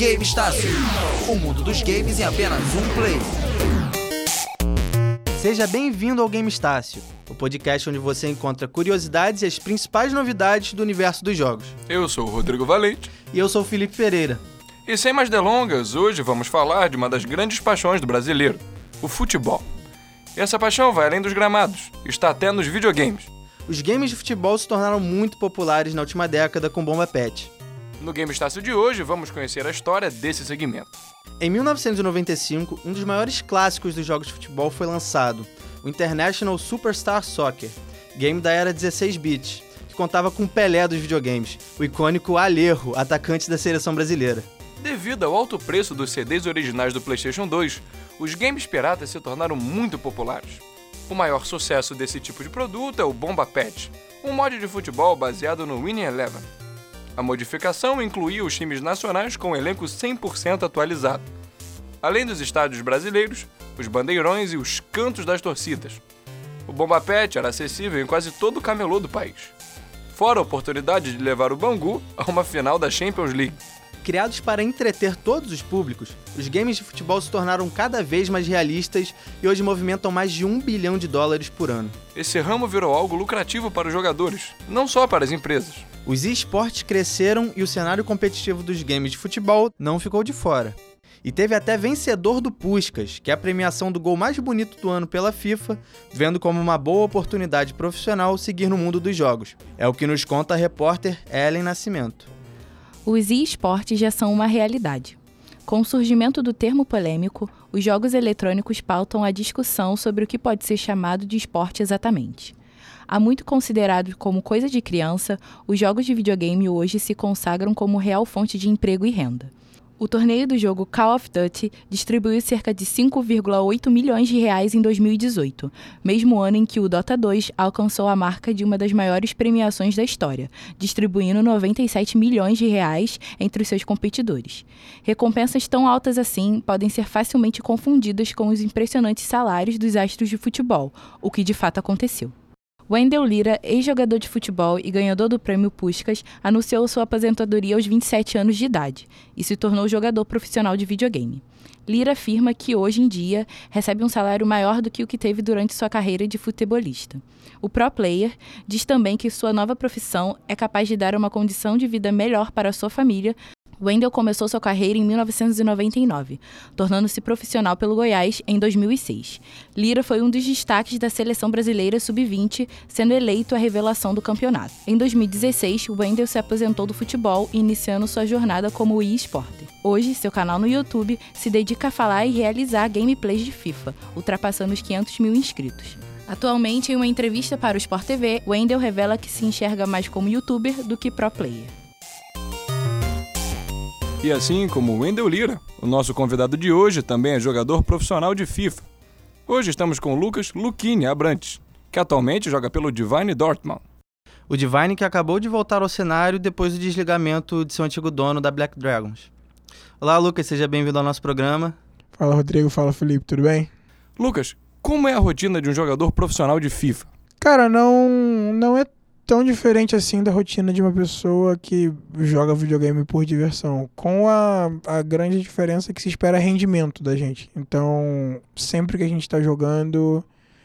Game Estácio, o mundo dos games em apenas um play. Seja bem-vindo ao Game Estácio, o podcast onde você encontra curiosidades e as principais novidades do universo dos jogos. Eu sou o Rodrigo Valente. E eu sou o Felipe Pereira. E sem mais delongas, hoje vamos falar de uma das grandes paixões do brasileiro, o futebol. E essa paixão vai além dos gramados, está até nos videogames. Os games de futebol se tornaram muito populares na última década com Bomba Pet. No Game Estácio de hoje, vamos conhecer a história desse segmento. Em 1995, um dos maiores clássicos dos jogos de futebol foi lançado, o International Superstar Soccer, game da era 16-bit, que contava com o Pelé dos videogames, o icônico Alejo, atacante da seleção brasileira. Devido ao alto preço dos CDs originais do PlayStation 2, os games piratas se tornaram muito populares. O maior sucesso desse tipo de produto é o Bomba Pet, um mod de futebol baseado no Winning Eleven. A modificação incluía os times nacionais com o elenco 100% atualizado, além dos estádios brasileiros, os bandeirões e os cantos das torcidas. O Bomba Pet era acessível em quase todo o camelô do país, fora a oportunidade de levar o Bangu a uma final da Champions League. Criados para entreter todos os públicos, os games de futebol se tornaram cada vez mais realistas e hoje movimentam mais de um bilhão de dólares por ano. Esse ramo virou algo lucrativo para os jogadores, não só para as empresas. Os esportes cresceram e o cenário competitivo dos games de futebol não ficou de fora. E teve até vencedor do Puskas, que é a premiação do gol mais bonito do ano pela FIFA, vendo como uma boa oportunidade profissional seguir no mundo dos jogos. É o que nos conta a repórter Ellen Nascimento. Os e-esportes já são uma realidade. Com o surgimento do termo polêmico, os jogos eletrônicos pautam a discussão sobre o que pode ser chamado de esporte exatamente. Há muito considerado como coisa de criança, os jogos de videogame hoje se consagram como real fonte de emprego e renda. O torneio do jogo Call of Duty distribuiu cerca de 5,8 milhões de reais em 2018, mesmo ano em que o Dota 2 alcançou a marca de uma das maiores premiações da história, distribuindo 97 milhões de reais entre os seus competidores. Recompensas tão altas assim podem ser facilmente confundidas com os impressionantes salários dos astros de futebol, o que de fato aconteceu. Wendell Lira, ex-jogador de futebol e ganhador do prêmio Puskas, anunciou sua aposentadoria aos 27 anos de idade e se tornou jogador profissional de videogame. Lira afirma que hoje em dia recebe um salário maior do que o que teve durante sua carreira de futebolista. O pro player diz também que sua nova profissão é capaz de dar uma condição de vida melhor para sua família, Wendel começou sua carreira em 1999, tornando-se profissional pelo Goiás em 2006. Lira foi um dos destaques da seleção brasileira sub-20, sendo eleito a revelação do campeonato. Em 2016, Wendel se aposentou do futebol, iniciando sua jornada como e-sporter. Hoje, seu canal no YouTube se dedica a falar e realizar gameplays de FIFA, ultrapassando os 500 mil inscritos. Atualmente, em uma entrevista para o Sport TV, Wendel revela que se enxerga mais como youtuber do que pro player. E assim como Wendel Lira, o nosso convidado de hoje também é jogador profissional de FIFA. Hoje estamos com Lucas Luquini Abrantes, que atualmente joga pelo Divine Dortmund. O Divine que acabou de voltar ao cenário depois do desligamento de seu antigo dono da Black Dragons. Olá, Lucas, seja bem-vindo ao nosso programa. Fala, Rodrigo. Fala, Felipe. Tudo bem? Lucas, como é a rotina de um jogador profissional de FIFA? Cara, não, não é tão diferente assim da rotina de uma pessoa que joga videogame por diversão. Com a, a grande diferença que se espera rendimento da gente. Então, sempre que a gente está jogando.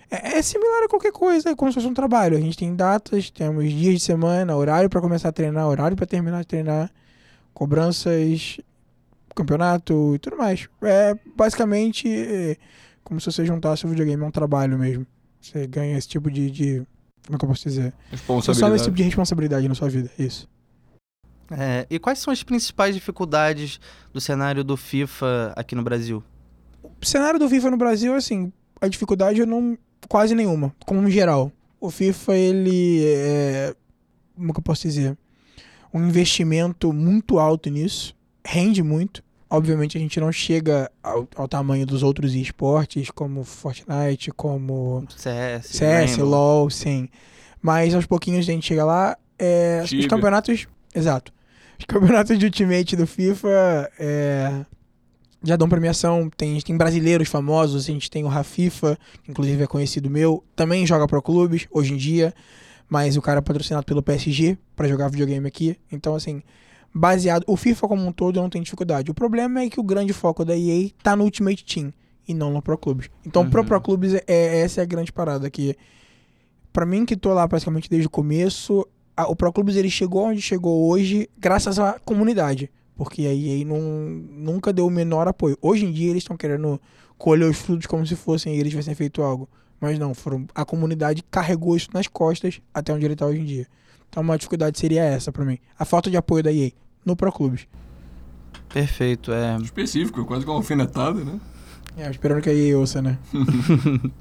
É, é, similar a qualquer coisa, é como se fosse um trabalho. A gente tem datas, temos dias de semana, horário para começar a treinar, horário para terminar de treinar, cobranças, campeonato e tudo mais. É basicamente é, como se você juntasse o videogame a um trabalho mesmo. Você ganha esse tipo de, de como é que eu posso dizer? Responsabilidade. esse tipo de responsabilidade na sua vida, isso. É, e quais são as principais dificuldades do cenário do FIFA aqui no Brasil? O cenário do FIFA no Brasil, assim, a dificuldade eu não. quase nenhuma, como geral. O FIFA, ele é. Como que eu posso dizer? Um investimento muito alto nisso, rende muito. Obviamente a gente não chega ao, ao tamanho dos outros esportes, como Fortnite, como CS, CS, Rainbow. LoL, sim. Mas aos pouquinhos a gente chega lá. É, os campeonatos. Exato. Os campeonatos de Ultimate do FIFA é, já dão premiação. Tem, a gente tem brasileiros famosos, a gente tem o Rafifa, que inclusive é conhecido meu, também joga pro clubes hoje em dia, mas o cara é patrocinado pelo PSG pra jogar videogame aqui. Então, assim, baseado. O FIFA como um todo não tem dificuldade. O problema é que o grande foco da EA tá no Ultimate Team e não no Pro Clubes. Então, Uhum. pro Pro Clubes é, é- essa é a grande parada que Pra mim que tô lá praticamente desde o começo, a- o Pro Clubes ele chegou onde chegou hoje graças à comunidade, porque a EA não, nunca deu o menor apoio. Hoje em dia eles estão querendo colher os frutos como se fossem eles tivessem feito algo, mas não, foram a comunidade carregou isso nas costas até onde ele tá hoje em dia. Então uma dificuldade seria essa pra mim, a falta de apoio da EA no Pro Clubes. Perfeito, é. Específico, quase que uma alfinetada, né? É, esperando que a EA ouça, né?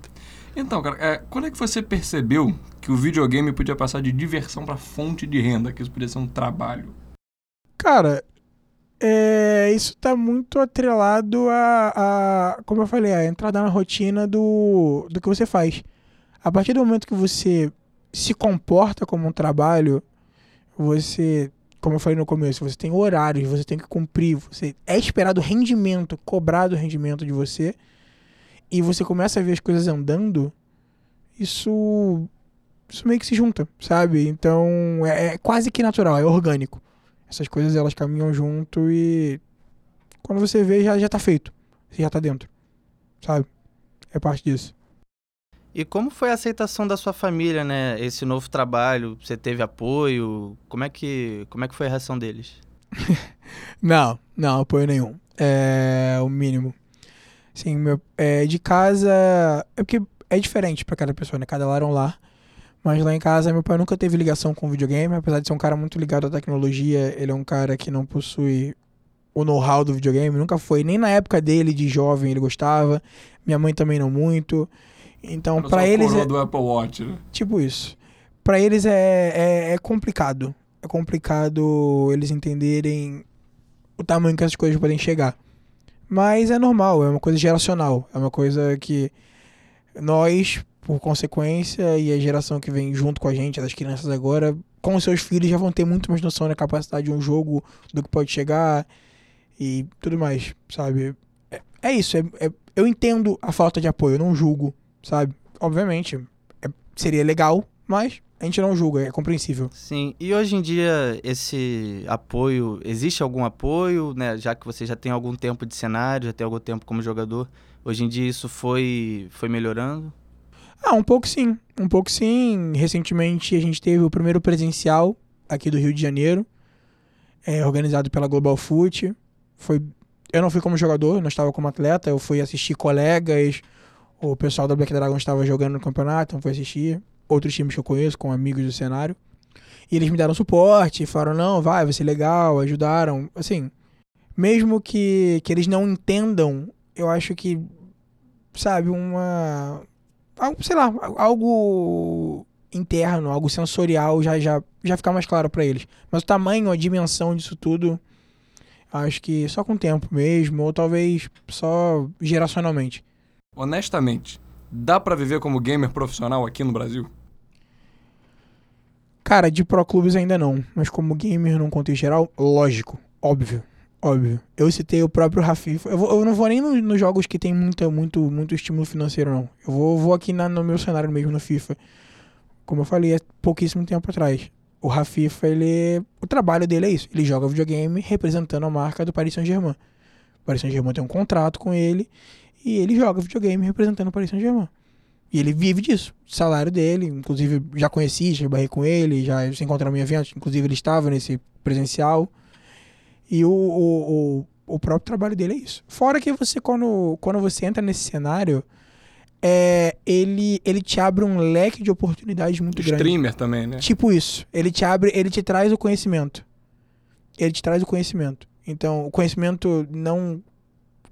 Então, cara, é, quando é que você percebeu que o videogame podia passar de diversão pra fonte de renda, que isso podia ser um trabalho? Cara, é, isso tá muito atrelado a, a, como eu falei, a entrada na rotina do, do que você faz. A partir do momento que você se comporta como um trabalho, você, como eu falei no começo, você tem horários, você tem que cumprir, você é esperado rendimento, cobrado rendimento de você, e você começa a ver as coisas andando, isso, isso meio que se junta, sabe? Então é, é quase que natural, é orgânico essas coisas elas caminham junto e quando você vê já já tá feito. Você já tá dentro. Sabe? É parte disso. E como foi a aceitação da sua família, né? Esse novo trabalho, você teve apoio? Como é que, como é que foi a reação deles? Não, não, apoio nenhum. É o mínimo. Sim, meu, é, de casa. É porque é diferente pra cada pessoa, né? Cada lar é um lar. Mas lá em casa, meu pai nunca teve ligação com videogame, apesar de ser um cara muito ligado à tecnologia. Ele é um cara que não possui o know-how do videogame, nunca foi. Nem na época dele, de jovem, ele gostava. Minha mãe também não muito. Então, Era só pra a eles. É... do Apple Watch, né? Tipo isso. Pra eles é, é, é complicado. É complicado eles entenderem o tamanho que essas coisas podem chegar. Mas é normal, é uma coisa geracional. É uma coisa que nós, por consequência, e a geração que vem junto com a gente, das crianças agora, com seus filhos já vão ter muito mais noção da capacidade de um jogo, do que pode chegar e tudo mais, sabe? É, é isso, é, é- eu entendo a falta de apoio, eu não julgo, sabe? Obviamente, é- seria legal, mas a gente não julga, é compreensível. Sim, e hoje em dia esse apoio, existe algum apoio, né? Já que você já tem algum tempo de cenário, já tem algum tempo como jogador, hoje em dia isso foi, foi melhorando? Ah, um pouco sim. Um pouco sim. Recentemente a gente teve o primeiro presencial aqui do Rio de Janeiro, é, organizado pela Global Foot. Foi, eu não fui como jogador, não estava como atleta, eu fui assistir colegas, o pessoal da Black Dragon estava jogando no campeonato, então fui assistir. Outros times que eu conheço, com amigos do cenário. E eles me deram suporte, falaram, não, vai, vai ser legal, ajudaram. Assim, mesmo que, que eles não entendam, eu acho que, sabe, uma algo, sei lá, algo interno, algo sensorial já já já fica mais claro pra eles. Mas o tamanho, a dimensão disso tudo, acho que só com o tempo mesmo, ou talvez só geracionalmente. Honestamente, dá pra viver como gamer profissional aqui no Brasil? Cara, de pro clubes ainda não, mas como gamer num contexto geral, lógico, óbvio, óbvio. Eu citei o próprio Rafif. Eu, eu não vou nem no- nos jogos que tem muita, muito, muito estímulo financeiro, não. Eu vou, vou aqui na- no meu cenário mesmo, no FIFA. Como eu falei há pouquíssimo tempo atrás. O Rafifa, ele. O trabalho dele é isso. Ele joga videogame representando a marca do Paris Saint-Germain. O Paris Saint-Germain tem um contrato com ele e ele joga videogame representando o Paris Saint-Germain. E ele vive disso. O salário dele, inclusive já conheci, já barrei com ele, já se encontramos em eventos, inclusive ele estava nesse presencial. E o, o, o, o próprio trabalho dele é isso. Fora que você, quando, quando você entra nesse cenário, é, ele, ele te abre um leque de oportunidades muito grande. Streamer também, né? Tipo isso. Ele te abre, ele te traz o conhecimento. Ele te traz o conhecimento. Então, o conhecimento não.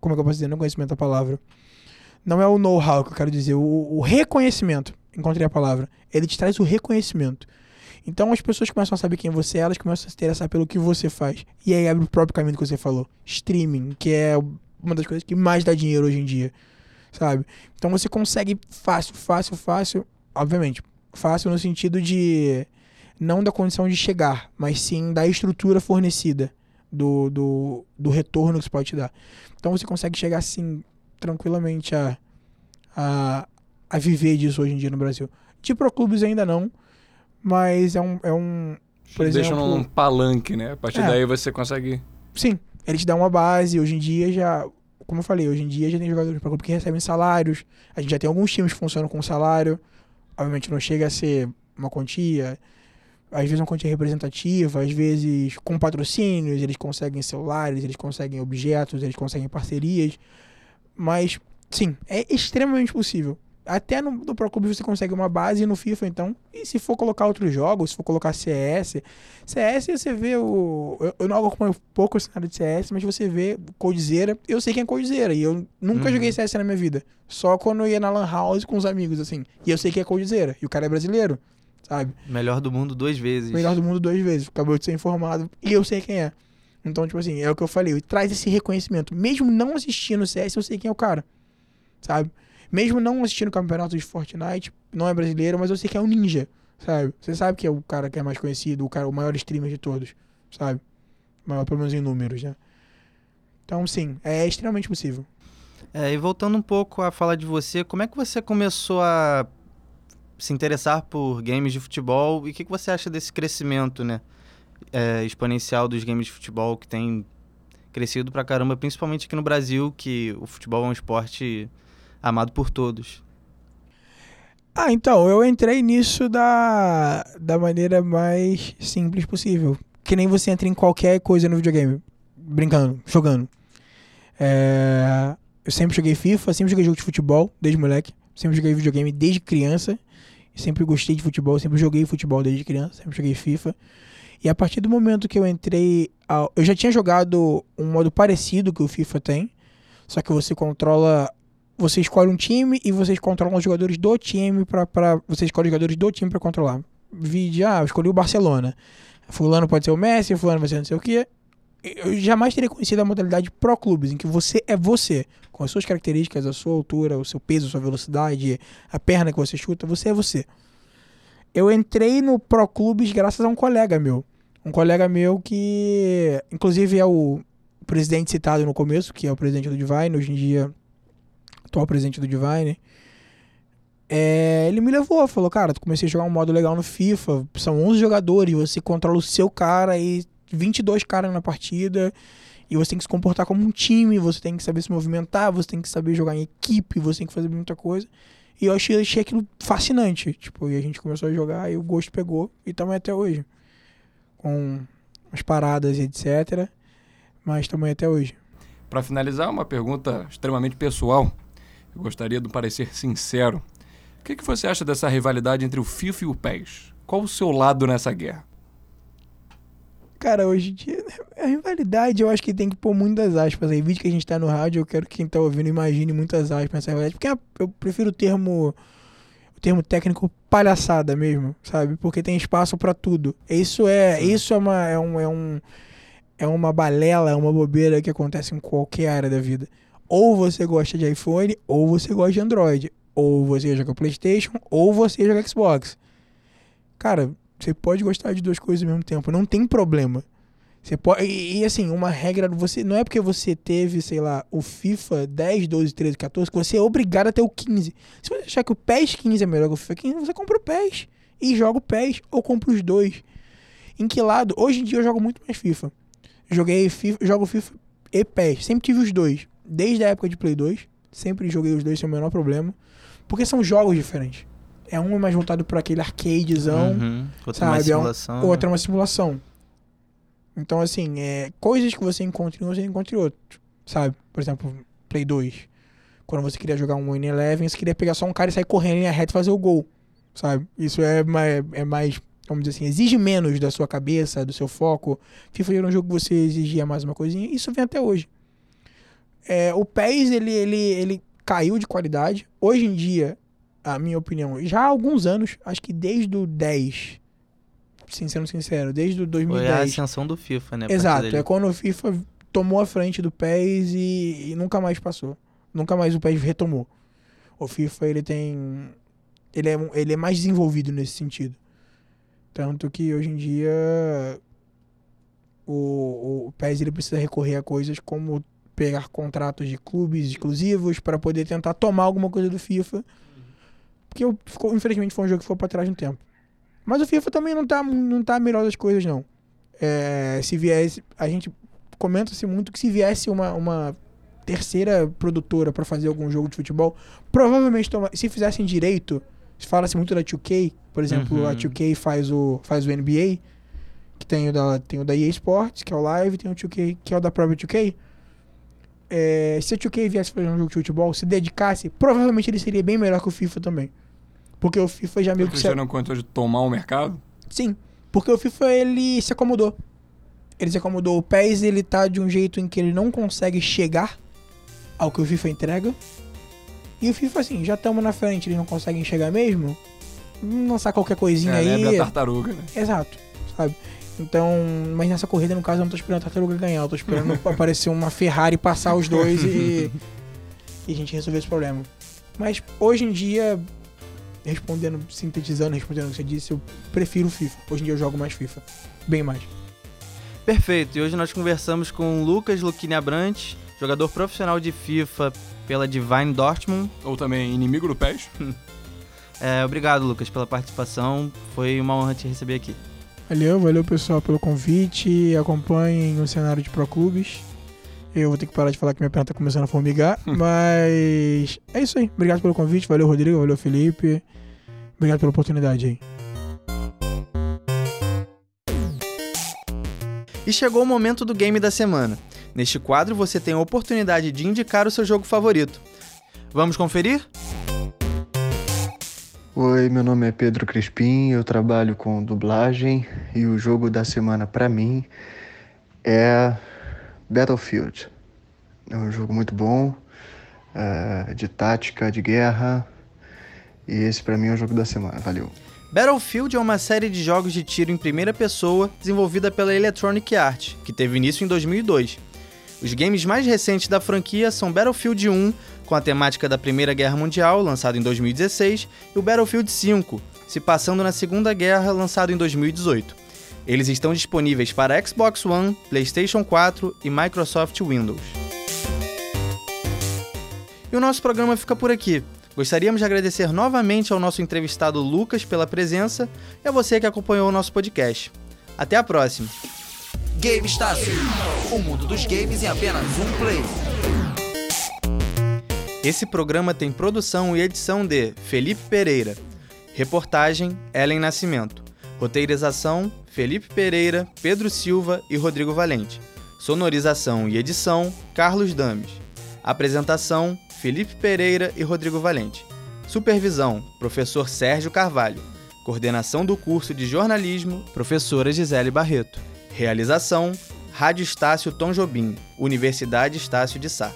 Como é que eu posso dizer? Não conhecimento é a palavra. Não é o know-how que eu quero dizer. O, o reconhecimento. Encontrei a palavra. Ele te traz o reconhecimento. Então as pessoas começam a saber quem você é, elas começam a se interessar pelo que você faz. E aí abre o próprio caminho que você falou. Streaming, que é uma das coisas que mais dá dinheiro hoje em dia. Sabe? Então você consegue fácil, fácil, fácil. Obviamente, fácil no sentido de não da condição de chegar, mas sim da estrutura fornecida, do, do, do retorno que isso pode te dar. Então você consegue chegar assim tranquilamente a, a, a viver disso hoje em dia no Brasil. De pro clubes ainda não, mas é um, é um Por Deixam exemplo, num palanque, né? A partir É. daí você consegue. Sim, ele te dá uma base. Hoje em dia já, como eu falei, hoje em dia já tem jogadores para clube que recebem salários. A gente já tem alguns times que funcionam com salário. Obviamente não chega a ser uma quantia, às vezes uma quantia representativa, às vezes com patrocínios, eles conseguem celulares, eles conseguem objetos, eles conseguem parcerias. Mas, sim, é extremamente possível. Até no, no Pro Clube você consegue uma base no FIFA, então. E se for colocar outros jogos, se for colocar CS, CS você vê o. Eu, eu não acompanho pouco o cenário de CS, mas você vê Coldzera. Eu sei quem é Coldzera. E eu nunca Uhum. joguei CS na minha vida. Só quando eu ia na Lan House com os amigos, assim. E eu sei que é Coldzera. E o cara é brasileiro, sabe? Melhor do mundo duas vezes. Melhor do mundo duas vezes. Acabou de ser informado. E eu sei quem é. Então, tipo assim, é o que eu falei. Traz esse reconhecimento. Mesmo não assistindo CS, eu sei quem é o cara. Sabe? Mesmo não assistindo campeonatos de Fortnite, não é brasileiro, mas eu sei que é um ninja. Sabe? Você sabe que é o cara que é mais conhecido, o cara, o maior streamer de todos. Sabe? Maior, pelo menos em números, né? Então, sim, é extremamente possível. É, e voltando um pouco a falar de você, como é que você começou a se interessar por games de futebol e o que, que você acha desse crescimento, né? é, exponencial dos games de futebol que tem crescido pra caramba, principalmente aqui no Brasil, que o futebol é um esporte amado por todos. Ah, então, eu entrei nisso da, da maneira mais simples possível. Que nem você entra em qualquer coisa no videogame. Brincando, jogando. É, eu sempre joguei FIFA, sempre joguei jogo de futebol, desde moleque. Sempre joguei videogame desde criança. Sempre gostei de futebol, sempre joguei futebol desde criança, sempre joguei FIFA. E a partir do momento que eu entrei. Eu já tinha jogado um modo parecido que o FIFA tem. Só que você controla você escolhe um time e vocês controlam os jogadores do time para você escolhe os jogadores do time para controlar. Vídeo, ah, eu escolhi o Barcelona. Fulano pode ser o Messi, fulano vai ser não sei o quê. Eu jamais teria conhecido a modalidade Pro Clubes, em que você é você, com as suas características, a sua altura, o seu peso, a sua velocidade, a perna que você chuta, você é você. Eu entrei no Pro Clubes graças a um colega meu. Um colega meu que, inclusive, é o presidente citado no começo, que é o presidente do Divine, hoje em dia atual presidente do Divine, é, ele me levou, falou, cara, tu comecei a jogar um modo legal no FIFA, são 11 jogadores, você controla o seu cara e 22 caras na partida, e você tem que se comportar como um time, você tem que saber se movimentar, você tem que saber jogar em equipe, você tem que fazer muita coisa. E eu achei, achei aquilo fascinante, tipo, e a gente começou a jogar e o gosto pegou, e estamos até hoje. Com as paradas e etc, mas estamos até hoje. Para finalizar, uma pergunta extremamente pessoal. Eu gostaria um parecer sincero. O que, que você acha dessa rivalidade entre o FIFA e o PES? Qual o seu lado nessa guerra? Cara, hoje em dia, a rivalidade eu acho que tem que pôr muitas aspas aí. Vídeo que a gente tá no rádio, eu quero que quem tá ouvindo imagine muitas aspas nessa rivalidade. Porque eu prefiro o termo, o termo técnico palhaçada mesmo, sabe? Porque tem espaço pra tudo. Isso é, Sim. isso é uma, é um, é um, é uma balela, é uma bobeira que acontece em qualquer área da vida. Ou você gosta de iPhone, ou você gosta de Android. Ou você joga PlayStation, ou você joga Xbox. Cara, você pode gostar de duas coisas ao mesmo tempo, não tem problema. Você pode, e, e, assim, uma regra, você não é porque você teve, sei lá, o FIFA 10, 12, 13, 14 que você é obrigado a ter o 15. Se você achar que o PES 15 é melhor que o FIFA 15, você compra o PES e joga o PES ou compra os dois. Em que lado? Hoje em dia eu jogo muito mais FIFA. Joguei FIFA, jogo FIFA e PES, sempre tive os dois, desde a época de Play 2, sempre joguei os dois sem o menor problema, porque são jogos diferentes. É um é mais voltado para aquele arcadezão, Uhum. Outra mais sabe, é um- simulação. outra é uma simulação. Então, assim, é, coisas que você encontra em um, você encontra em outro. Sabe? Por exemplo, Play 2. Quando você queria jogar um N11, você queria pegar só um cara e sair correndo em linha reta e fazer o gol. Sabe? Isso é mais, é mais, vamos dizer assim, exige menos da sua cabeça, do seu foco. FIFA era um jogo que você exigia mais uma coisinha. Isso vem até hoje. É, o PES, ele, ele, ele caiu de qualidade. Hoje em dia, a minha opinião, já há alguns anos, acho que desde o 10, sim, sendo sincero, desde o Foi a 2010. ascensão do FIFA, né? Exato, é quando o FIFA tomou a frente do PES e, e nunca mais passou. Nunca mais o PES retomou. O FIFA, ele tem... Ele é, ele é mais desenvolvido nesse sentido. Tanto que hoje em dia o, o PES ele precisa recorrer a coisas como pegar contratos de clubes exclusivos para poder tentar tomar alguma coisa do FIFA. Porque o- ficou, infelizmente foi um jogo que foi para trás no tempo. Mas o FIFA também não tá, não tá melhor das coisas, não. É, se viesse. A gente comenta-se muito que se viesse uma, uma terceira produtora pra fazer algum jogo de futebol, provavelmente toma- se fizessem direito, se fala-se muito da 2K, por exemplo, Uhum. a 2K faz o, faz o NBA, que tem o, da, tem o da EA Sports, que é o Live, tem o 2K, que é o da própria 2K. É, se a 2K viesse fazer um jogo de futebol, se dedicasse, provavelmente ele seria bem melhor que o FIFA também. Porque o FIFA já meio que se, Cristiano conta de tomar o mercado? Sim, porque o FIFA ele se acomodou. Ele se acomodou. O PES ele tá de um jeito em que ele não consegue chegar ao que o FIFA entrega. E o FIFA, assim, já estamos na frente, eles não conseguem chegar mesmo. Lançar qualquer coisinha É, aí. lembra a tartaruga, né? Exato, sabe? Então, mas nessa corrida, no caso, eu não tô esperando a tartaruga ganhar, eu tô esperando aparecer uma Ferrari passar os dois e, e a gente resolver esse problema. Mas hoje em dia, respondendo, sintetizando, respondendo o que você disse, eu prefiro FIFA. Hoje em dia eu jogo mais FIFA. Bem mais. Perfeito, e hoje nós conversamos com Lucas Luquini Abrantes, jogador profissional de FIFA pela Divine Dortmund. Ou também inimigo do PES? É, obrigado, Lucas, pela participação. Foi uma honra te receber aqui. Valeu, valeu pessoal pelo convite. Acompanhem o cenário de Pro Clubes. Eu vou ter que parar de falar que minha perna tá começando a formigar. mas é isso aí. Obrigado pelo convite. Valeu, Rodrigo. Valeu, Felipe. Obrigado pela oportunidade aí. E chegou o momento do game da semana. Neste quadro você tem a oportunidade de indicar o seu jogo favorito. Vamos conferir? Oi, meu nome é Pedro Crispim, eu trabalho com dublagem e o jogo da semana pra mim é Battlefield. É um jogo muito bom, é, de tática, de guerra, e esse pra mim é o jogo da semana. Valeu. Battlefield é uma série de jogos de tiro em primeira pessoa desenvolvida pela Electronic Arts, que teve início em 2002. Os games mais recentes da franquia são Battlefield 1, com a temática da Primeira Guerra Mundial, lançado em 2016, e o Battlefield 5, se passando na Segunda Guerra, lançado em 2018. Eles estão disponíveis para Xbox One, PlayStation 4 e Microsoft Windows. E o nosso programa fica por aqui. Gostaríamos de agradecer novamente ao nosso entrevistado Lucas pela presença e a você que acompanhou o nosso podcast. Até a próxima! Game Estácio. O mundo dos games em apenas um play. Esse programa tem produção e edição de Felipe Pereira. Reportagem Ellen Nascimento. Roteirização Felipe Pereira, Pedro Silva e Rodrigo Valente. Sonorização e edição Carlos Dames. Apresentação Felipe Pereira e Rodrigo Valente. Supervisão Professor Sérgio Carvalho. Coordenação do curso de jornalismo Professora Gisele Barreto. Realização Rádio Estácio Tom Jobim, Universidade Estácio de Sá.